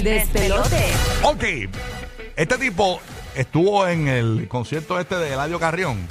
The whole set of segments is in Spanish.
El despelote. Ok, este tipo estuvo en el concierto este de Eladio Carrión,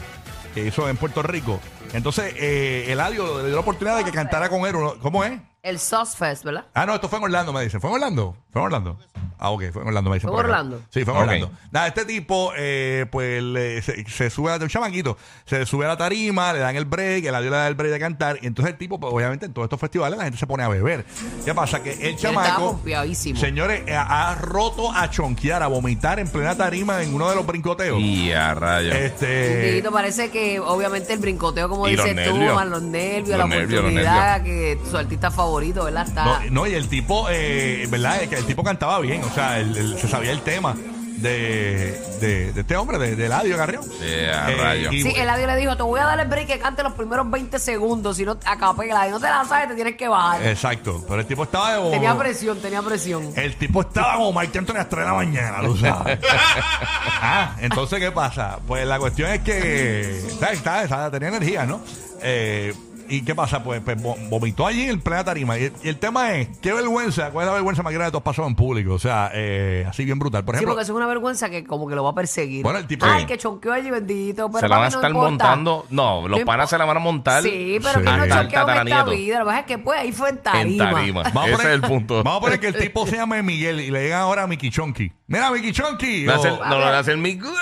que hizo en Puerto Rico. Entonces, eh, Eladio le dio la oportunidad de que cantara con él. ¿Cómo es? El Sauce Fest, ¿verdad? Ah, no, esto fue en Orlando, me dicen. ¿Fue en Orlando? ¿Fue en Orlando? Ah, ok, fue en Orlando, me dicen. ¿Fue por en acá. Orlando? Sí, fue en Ok. Orlando. Nada, este tipo, eh, pues, le- se, se sube a un chamaquito, se sube a la tarima, le dan el break, el adiós le da el break de cantar, y entonces el tipo, pues, obviamente, en todos estos festivales la gente se pone a beber. ¿Qué pasa? Que el Él estaba chamaco, confiadísimo. señores, eh, ha roto a chonquear, a vomitar en plena tarima en uno de los brincoteos. Y a rayos. Este. Dieguito, parece que obviamente el brincoteo, como Y los dices tú, nervios. man, los nervios, Los la nervios, los oportunidad, que su artista favorito, ¿verdad? Está. No, no, y el tipo, eh, ¿verdad? Que el tipo cantaba bien, o sea, se sabía el tema de, de, de este hombre, de, de Eladio Carrión. Eh, a rayos. y- Sí, Eladio le dijo, te voy a dar el break que cante los primeros 20 segundos, si no, a capela, y no te la sabes, te tienes que bajar. Exacto, pero el tipo estaba de tenía presión, tenía presión. El tipo estaba como Mike Anthony a las 3 de la mañana, tú sabes. ah, entonces, ¿qué pasa? Pues la cuestión es que ¿sabes? Estaba- estaba- tenía energía, ¿no? Eh, ¿Y qué pasa? Pues, pues, vo- vomitó allí en el plena tarima. Y, y el tema es, ¿qué vergüenza? ¿Cuál es la vergüenza más grande de todos pasado en público? O sea, eh, así bien brutal. Por Sí, ejemplo, porque eso es una vergüenza que como que lo va a perseguir. Bueno, el tipo- Ay, Sí. que chonqueó allí, bendito. Pero se la van a no estar importa. montando. No, los No panas se la van a montar. Sí, pero Sí. que no chonqueó en esta vida. Lo que pasa es que pues ahí fue en En tarima. tarima. Vamos a Ese poner- es el punto. Vamos a poner que el tipo se llame Miguel y le digan ahora a Mickey Chonky. Mira, Mickey Chonky. Hace el- no, no, le hace el Miguel.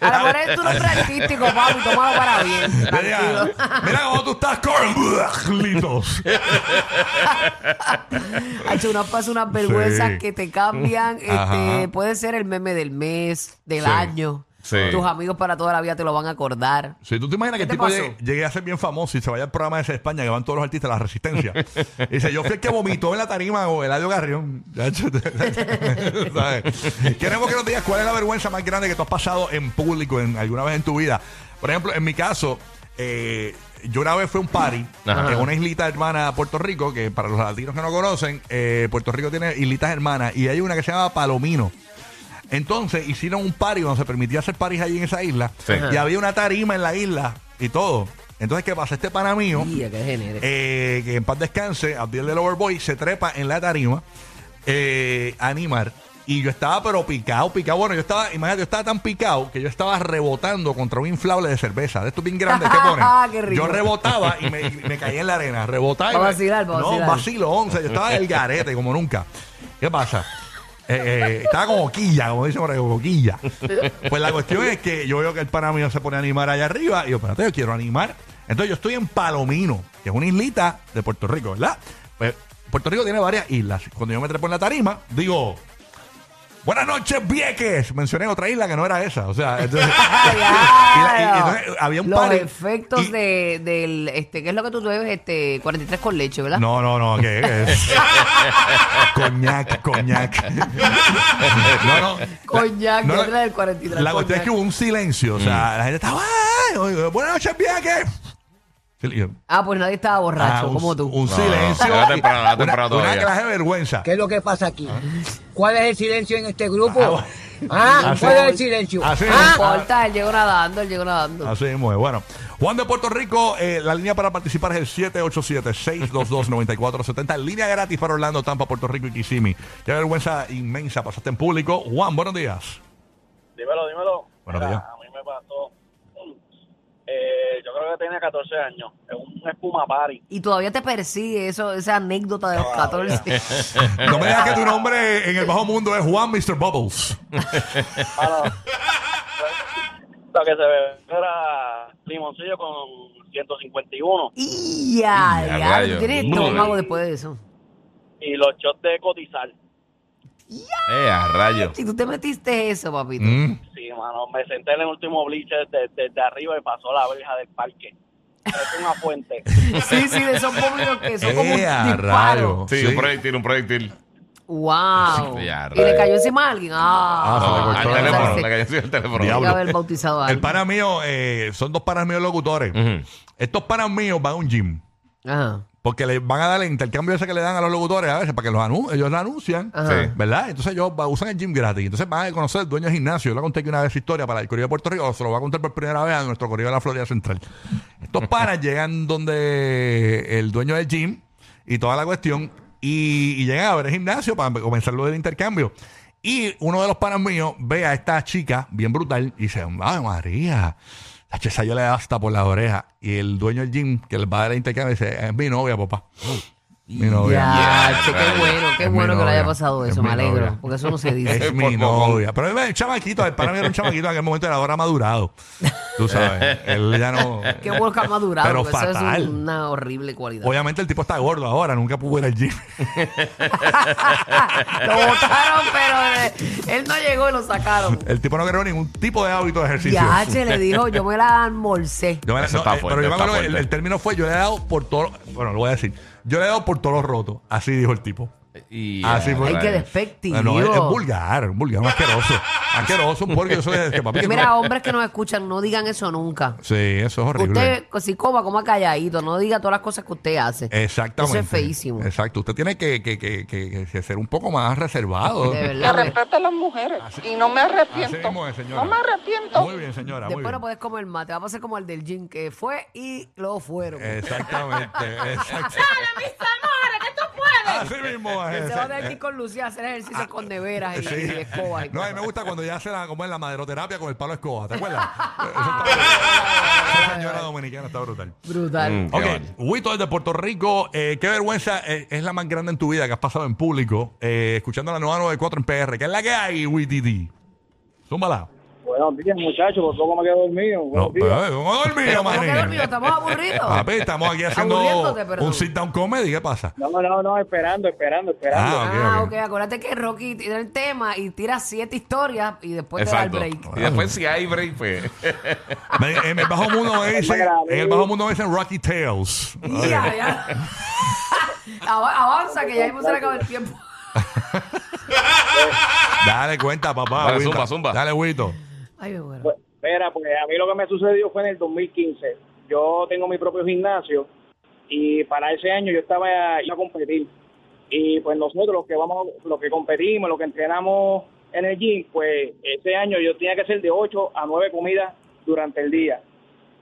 A lo mejor es tu nombre artístico, papi, tomado para bien. le Tranquilo. digan, Mira cómo tú estás con litos. Ha hecho unas pasas, unas vergüenzas Sí. que te cambian. Ajá. Este, puede ser el meme del mes, del Sí. año. Sí. Tus amigos para toda la vida te lo van a acordar. Si tú te imaginas que el ¿Qué te tipo pasó? llegue, llegue a ser bien famoso y se vaya al programa ese de España que van todos los artistas de la resistencia. y dice, yo fui el que vomitó en la tarima o Eladio Garrión. ¿Sabes? Queremos que nos digas cuál es la vergüenza más grande que tú has pasado en público en alguna vez en tu vida. Por ejemplo, en mi caso, eh, yo una vez fui a un party Ajá. en una islita hermana de Puerto Rico, que para los latinos que no conocen, eh, Puerto Rico tiene islitas hermanas y hay una que se llama Palomino. Entonces hicieron un party donde se permitía hacer paris allí en esa isla Sí. y había una tarima en la isla y todo. Entonces, ¿qué pasa? Este pana mío, Mira, qué genere. eh, que en paz descanse, Abdiel del Overboy, se trepa en la tarima eh, a animar. Y yo estaba pero picado, picado. Bueno, yo estaba, imagínate, yo estaba tan picado que yo estaba rebotando contra un inflable de cerveza. De estos bien grandes que ponen. Qué rico. yo rebotaba y me, y me caía en la arena. Rebotaba y me- vacilar, No, vacilar. vacilo, once. Yo estaba el garete como nunca. ¿Qué pasa? Eh, eh, estaba como quilla, como dice por ahí, como quilla. Pues la cuestión es que yo veo que el pana se pone a animar allá arriba y yo, espérate, yo quiero animar. Entonces yo estoy en Palomino, que es una islita de Puerto Rico, ¿verdad? Pues Puerto Rico tiene varias islas. Cuando yo me trepo en la tarima, digo, buenas noches, Vieques. Mencioné otra isla que no era esa. O sea, entonces, y la- y- y entonces había un Los party. efectos y- de, del, este, ¿qué es lo que tú bebes? Este, 43 con leche, ¿verdad? No, no, no, ¿qué es? coñac, coñac. no, no. Coñac, No, no, era del 43. La cuestión es que hubo un silencio. O sea, la gente estaba, "Ay, oye, buenas noches, Vieques. Sí, yo- Ah, pues nadie estaba borracho, Ah, un, como tú. Un No, silencio. era temprano, era Una- temprano una, todavía. clase de vergüenza. ¿Qué es lo que pasa aquí? ¿Cuál es el silencio en este grupo? Ah, bueno. Ah, Así- ¿cuál es el silencio? así- No Ah, importa, él llegó nadando, él llegó nadando. Así mismo es. Bueno, Juan de Puerto Rico, eh, la línea para participar es el 787-622-9470. Línea gratis para Orlando, Tampa, Puerto Rico y Kissimmee. Qué vergüenza inmensa pasaste en público. Juan, buenos días. Dímelo, dímelo. Buenos Mira, días. A mí me pasó. Eh, yo creo que tenía 14 años. En un espuma party. Y todavía te persigue eso, esa anécdota de los 14. No me digas que tu nombre en el bajo mundo es Juan Mr. Bubbles. Lo que se ve era limoncillo con 151 Y ya, Y a ya, tienes estómago después de eso. y los shots de cotizar. Eh, a rayos. Si tú te metiste eso, papito. Mm. Mano, me senté en el último bleacher desde, desde arriba y pasó la verja del parque. Es una fuente. Sí, sí, de esos vómitos que son como un Eh, a disparo. rayos. Sí, Sí. un proyectil, un proyectil. Wow. Ya, y le cayó encima a alguien. Ah, Ah, se le No, cortó al la teléfono, le cayó encima el teléfono. Diablo. Haber bautizado a El alguien. pana mío, eh, son dos panas míos locutores. Ujú. Estos panas míos van a un gym. Ajá. Porque le van a dar el intercambio ese que le dan a los locutores a veces para que los anun ellos lo anuncian. Ajá. ¿Verdad? Entonces ellos va- usan el gym gratis. Entonces van a conocer el dueño del gimnasio. Yo le conté aquí una vez historia para el Correo de Puerto Rico. Se lo voy a contar por primera vez a nuestro Correo de la Florida Central. Estos panas llegan donde el dueño del gym y toda la cuestión. y, y llegan a ver el gimnasio para comenzar lo del intercambio. Y uno de los panas míos ve a esta chica bien brutal y dice, ay María, la esa yo le da hasta por la oreja. Y el dueño del gym, que el va a dar el intercambio, dice, es mi novia, papá. Mi novia. Ya, che, qué bueno, qué Es mi bueno que le novia. haya pasado Es eso, mi me alegro, novia. porque eso no se dice. Es mi novia. Pero es un chamaquito, el para mí era un chamaquito en aquel momento era ahora madurado. Tú sabes, él ya no. Qué que ha madurado, Pero porque eso fatal. es una horrible cualidad. Obviamente el tipo está gordo ahora, nunca pudo ir al gym. Lo botaron, pero eh, él no llegó y lo sacaron. El tipo no creó ningún tipo de hábito de ejercicio. Ya, che, le dijo, yo me la almorcé. Yo me- Eso no, está eh, fuerte, pero yo me acuerdo el término fue, yo le he dado por todo, bueno, lo voy a decir, yo le he dado por todos los rotos, así dijo el tipo. Y, Ah, sí. Ay, rayos. qué despectivo. No, es, es vulgar, un vulgar, un asqueroso. asqueroso, un porque yo soy de que papi. que Mira, no- hombres que nos escuchan, no digan eso nunca. Sí, eso es horrible. Usted, si coma, coma calladito, no diga todas las cosas que usted hace. Exactamente. Eso es feísimo. Exacto. Usted tiene que, que, que, que- que ser un poco más reservado. De Que verdad. me- a las mujeres. y no me arrepiento. mismo es. No me arrepiento. Muy bien, señora. muy Después no bien. puedes comer más. Te va a pasar como el del gym que fue y luego fueron. Exactamente. exacto. mis amores, que tú puedes. Así mismo es. Se va a tener que ir con Lucía a hacer ejercicio con neveras y, Sí. y escobas. y No, a mí me gusta cuando ya hace la, como en la maderoterapia con el palo de escoba, ¿te acuerdas? Eso está brutal. Esa señora dominicana está brutal. Brutal. Mm, qué Ok. Huito desde Puerto Rico, eh, qué vergüenza eh, es la más grande en tu vida que has pasado en público, eh, escuchando la nueva 94 en PR. ¿Qué es la que hay, Huititi? Zúmbala. Buenos días, muchachos. Por poco me quedo dormido. No, días. pero, eh, ¿cómo dormido, ¿Cómo que manín? dormido? Estamos aburridos. Papi, estamos aquí haciendo Aburriéndote, un sit-down comedy. ¿Qué pasa? No, no, no, esperando, esperando, esperando. Ah, ok, Ah, ok. ok. Acuérdate que Rocky tira el tema y tira siete historias y después te da el Exacto. break. Y después si hay break, pues. Me- en el bajo mundo me dicen, en el bajo mundo me dicen Rocky Tales. Ya, ya. Ava- Avanza, que ya mismo se le acaba el tiempo. Dale cuenta, papá. Dale, zumba, zumba. Dale, Huito. Ay, me muero. Pues, mira, pues a mí lo que me sucedió fue en el 2015. Yo tengo mi propio gimnasio y para ese año yo estaba iba a competir. Y pues nosotros los que vamos, los que competimos, los que entrenamos en el gym, pues ese año yo tenía que hacer de 8 a 9 comidas durante el día.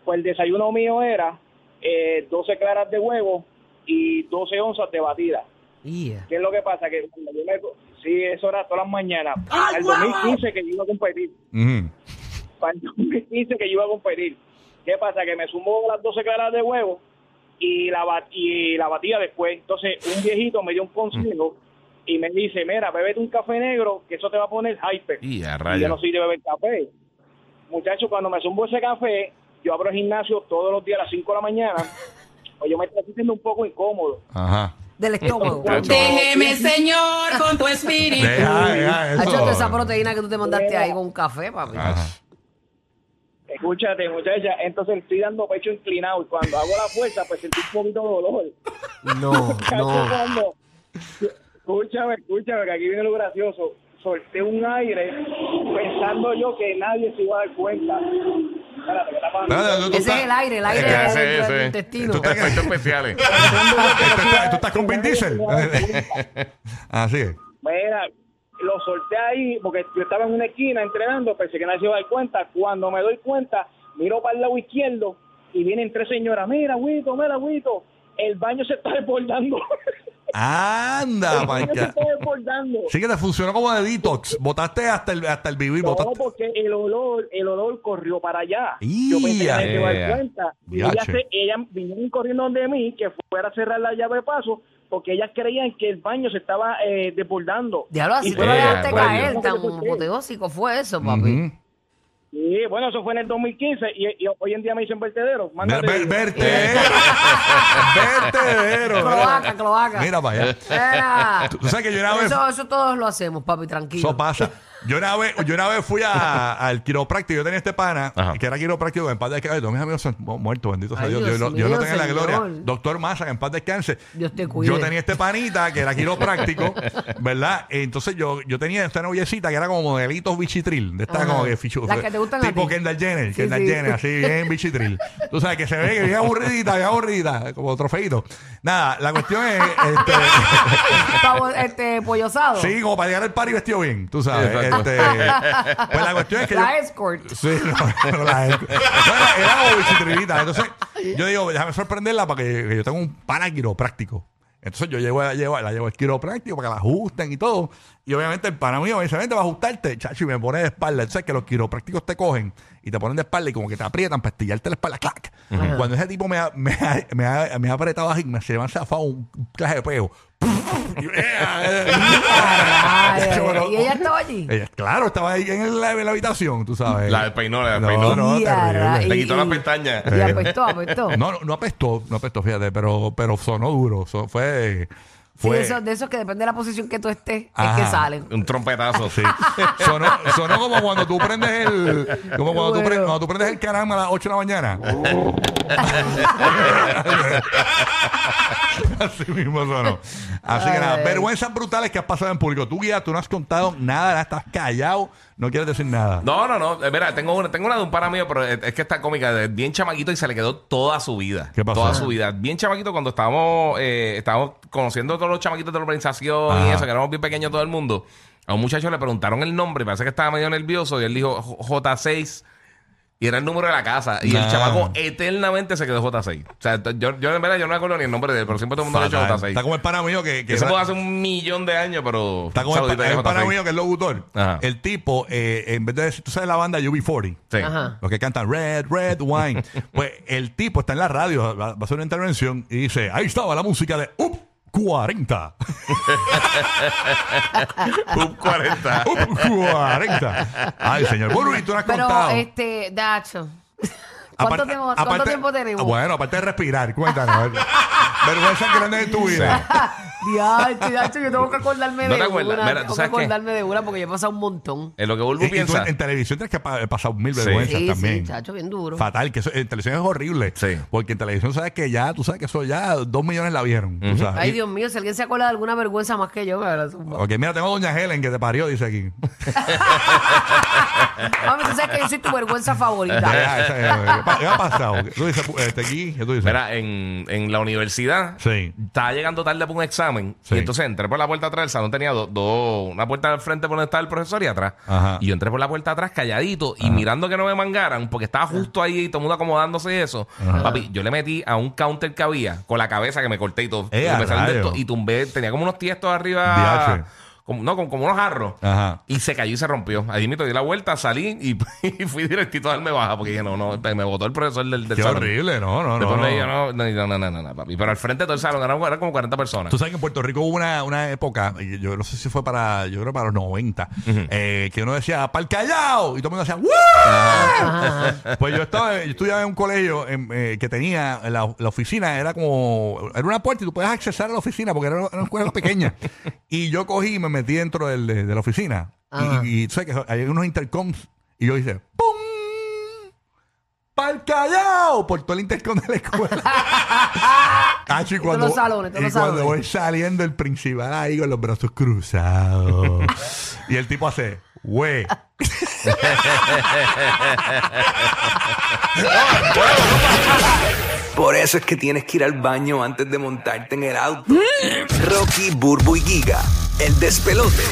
Pues el desayuno mío era eh, 12 claras de huevo y 12 onzas de batida. Yeah. ¿Qué es lo que pasa? Que cuando yo me... Sí, eso era todas las mañanas. Para el 2015 que yo iba a competir. El 2015 que yo iba a competir. ¿Qué pasa? Que me sumó las 12 claras de huevo y la, ba- y la batía después. Entonces, un viejito me dio un consejo y me dice, mira, bébete un café negro, que eso te va a poner hyper. Y a Y yo no soy de beber café. Muchachos, cuando me zumbo ese café, yo abro el gimnasio todos los días a las 5 de la mañana. Pues yo me estoy sintiendo un poco incómodo. Ajá. Del estómago. Déjeme, Señor, con tu espíritu. Deja, deja Ha hecho toda esa proteína que tú te mandaste ahí con un café, papi. Ajá. Escúchate, muchacha, entonces estoy dando pecho inclinado y cuando hago la fuerza, pues sentí un poquito de dolor. No, no. cuando- Escúchame, escúchame, que aquí viene lo gracioso. Solté un aire pensando yo que nadie se iba a dar cuenta. Espérate, ¿qué está pasando? Espérate, tú- tú Ese estás- es el aire, el aire Es que del ese. intestino. Tú estás- Efectos especiales. Tú estás- tú estás con Vin Diesel. Así es. Mira, lo solté ahí porque yo estaba en una esquina entrenando, pensé que nadie se iba a dar cuenta. Cuando me doy cuenta, miro para el lado izquierdo y vienen tres señoras. Mira, Huito, mira, Huito, el baño se está desbordando. Anda, desbordando. Sí que te funcionó como de detox. Botaste hasta el, hasta el vivir. No, botaste- porque el olor, el olor corrió para allá. ¡Ia! Yo pensé que nadie se iba a Yeah. dar cuenta. Y se- ellas vinieron corriendo donde mí que fuera a cerrar la llave de paso porque ellas creían que el baño se estaba eh, desbordando. Diablo, así Y tú lo dejaste caer, tan apoteósico fue eso, papi. Sí, bueno, eso fue en el 2015 y, y hoy en día me dicen vertedero. Ver- ver- vertedero. vertedero. Cloaca, cloaca. Mira para allá. Era. Tú sabes que yo vez. Eso, eso todos lo hacemos, papi, tranquilo. Eso pasa. Yo una vez, yo una vez fui a- al quiropráctico. Yo tenía este pana Ajá. que era quiropráctico en paz descanse. Todos mis amigos son mu- muertos, bendito sea Ay, Dios. Dios Dios, lo- Dios lo mío, tenga en la gloria. Doctor Massa, que en paz descanse. Dios te cuide. Yo tenía este panita que era quiropráctico, ¿verdad? Entonces yo, yo tenía esta noviecita que era como modelitos bichitril. De esta Ajá. como que fichu, Las que te gustan a Tipo ti. Kendall Jenner. Sí, Kendall sí. Jenner, así bien bichitril. Tú sabes que se ve que bien aburridita, bien aburridita, como trofeito. Nada, la cuestión es. Este, Pavo- este, pollosado. Sí, como para llegar al party vestido bien, tú sabes. Exacto. Este, pues la cuestión es que La yo- escort. Sí, no, no, la escort. No, era, bichitrilita. Entonces, yo digo, déjame sorprenderla para que, que yo tengo un pana quiropráctico. Entonces yo llevo, llevo, la llevo al quiropráctico para que la ajusten y todo. Y obviamente el pana mío me dice, vente, va a ajustarte, chacho, y me pone de espalda. Entonces que los quiroprácticos te cogen y te ponen de espalda y como que te aprietan para estillarte la espalda, clac. Cuando ese tipo me ha, me ha, me ha, me ha apretado así, me se me ha zafado un clase de peo. Y, eh, Ay, Chacho, pero- y ella estaba allí. ella, claro, estaba ahí en la, en la habitación, tú sabes. La despeinó, la No, despeinó. no, ara- Le y- quitó las pestañas. Y apestó, apestó. No, no, no apestó, no apestó, fíjate, pero, pero sonó duro. so- fue. Sí, fue de esos que depende de la posición que tú estés, Ajá. es que salen. Un trompetazo. Sí. Sonó, sonó como cuando tú prendes el. Como cuando, tú, Bueno. pre- cuando tú prendes el caramba a las 8 de la mañana. Así mismo sonó. Así que nada, vergüenzas brutales que has pasado en público. Tú, guía, tú no has contado nada, estás callado, no quieres decir nada. No, no, no. Eh, Mira, tengo una, tengo una de un pana mío, pero es, es que está cómica. Es bien chamaquito y se le quedó toda su vida. ¿Qué pasó? Toda su vida. Bien chamaquito cuando estábamos, eh, estábamos conociendo a todos los chamaquitos de la organización y Ajá. eso, que éramos bien pequeños todo el mundo. A un muchacho le preguntaron el nombre, parece que estaba medio nervioso y él dijo J- J6 y era el número de la casa. Y Nah. el chamaco eternamente se quedó J6. O sea, yo, yo en verdad yo no me acuerdo ni el nombre de él, pero siempre todo el mundo le ha Fatal. hecho Está J6. como el pana mío que. que Eso era- fue hace un millón de años, pero. Está como el, el pana J6. mío que es locutor. Ajá. El tipo, eh, en vez de decir, tú sabes la banda UB40. Sí. Ajá. Los que cantan Red, Red Wine. pues el tipo está en la radio, va, va a hacer una intervención y dice, ahí estaba la música de UP 40. Up 40. UP 40. Ay, señor. Bueno, y tú no has Pero, contado. este, Dacho. ¿Cuánto, Aparte- tiempo, ¿cuánto aparte- tiempo tenemos? Bueno, aparte de respirar, cuéntanos. Vergüenza grande de tu vida. Diacho, Dacho, yo tengo que acordarme ¿No de una. Mira, ¿tú tengo que qué? acordarme de una porque yo he pasado un montón. Es lo que Bulbu piensa. en, en televisión tienes que pa- pasar mil Sí. vergüenzas Sí, también. sí, chacho, bien duro. Fatal, que eso, en televisión es horrible. Sí. Porque en televisión sabes que ya, tú sabes que eso ya dos millones la vieron. tú sabes. Ay, Dios mío, si alguien se acuerda de alguna vergüenza más que yo, me zumba. Ok, mira, tengo a Doña Helen que te parió, dice aquí. Mami, tú sabes que yo soy tu vergüenza favorita. ¿Qué ha pasado? ¿Qué tú dices, este, aquí? ¿Qué tú dices? Mira, en, en la universidad Sí. estaba llegando tarde para un examen Sí. y entonces entré por la puerta atrás, el salón tenía dos, dos- una puerta al frente por donde estaba el profesor y atrás. Ajá. Y yo entré por la puerta atrás calladito y mirando que no me mangaran porque estaba justo ahí y todo el mundo acomodándose y eso. Papi, yo le metí a un counter que había con la cabeza que me corté y todo. ¡Eh, y, a me salieron de rayos! esto, y tumbé, tenía como unos tiestos arriba. Como, no, como, como unos jarros. Ajá. Y se cayó y se rompió. Ahí me di la vuelta, salí y, y fui directito a darme baja porque dije, no, no, me botó el profesor del, del Qué salón. horrible, no, no, no. Después me no. dijo, no, no, no, no, no, no, papi. Pero al frente de todo el salón eran, eran como 40 personas. Tú sabes que en Puerto Rico hubo una, una época, yo no sé si fue para, yo creo para los 90, eh, que uno decía, ¡Pal Callao! Y todo el mundo decía, ¡Woo! Pues yo estaba, yo estudiaba en un colegio en, eh, que tenía, la, la oficina era como, era una puerta y tú podías accesar a la oficina porque era una, era una escuela pequeña. y yo cogí y me metí dentro del- de, de la oficina. Ajá. Y, sabes que hay unos intercoms y yo hice, ¡pum! ¡Pal Callao! Por todo el intercom de la escuela. Cacho, y todos cuando, los salones, todos y los cuando salones. voy saliendo el principal ahí con los brazos cruzados. y el tipo hace, güey. Por eso es que tienes que ir al baño antes de montarte en el auto. Rocky, Burbu y Giga, el despelote.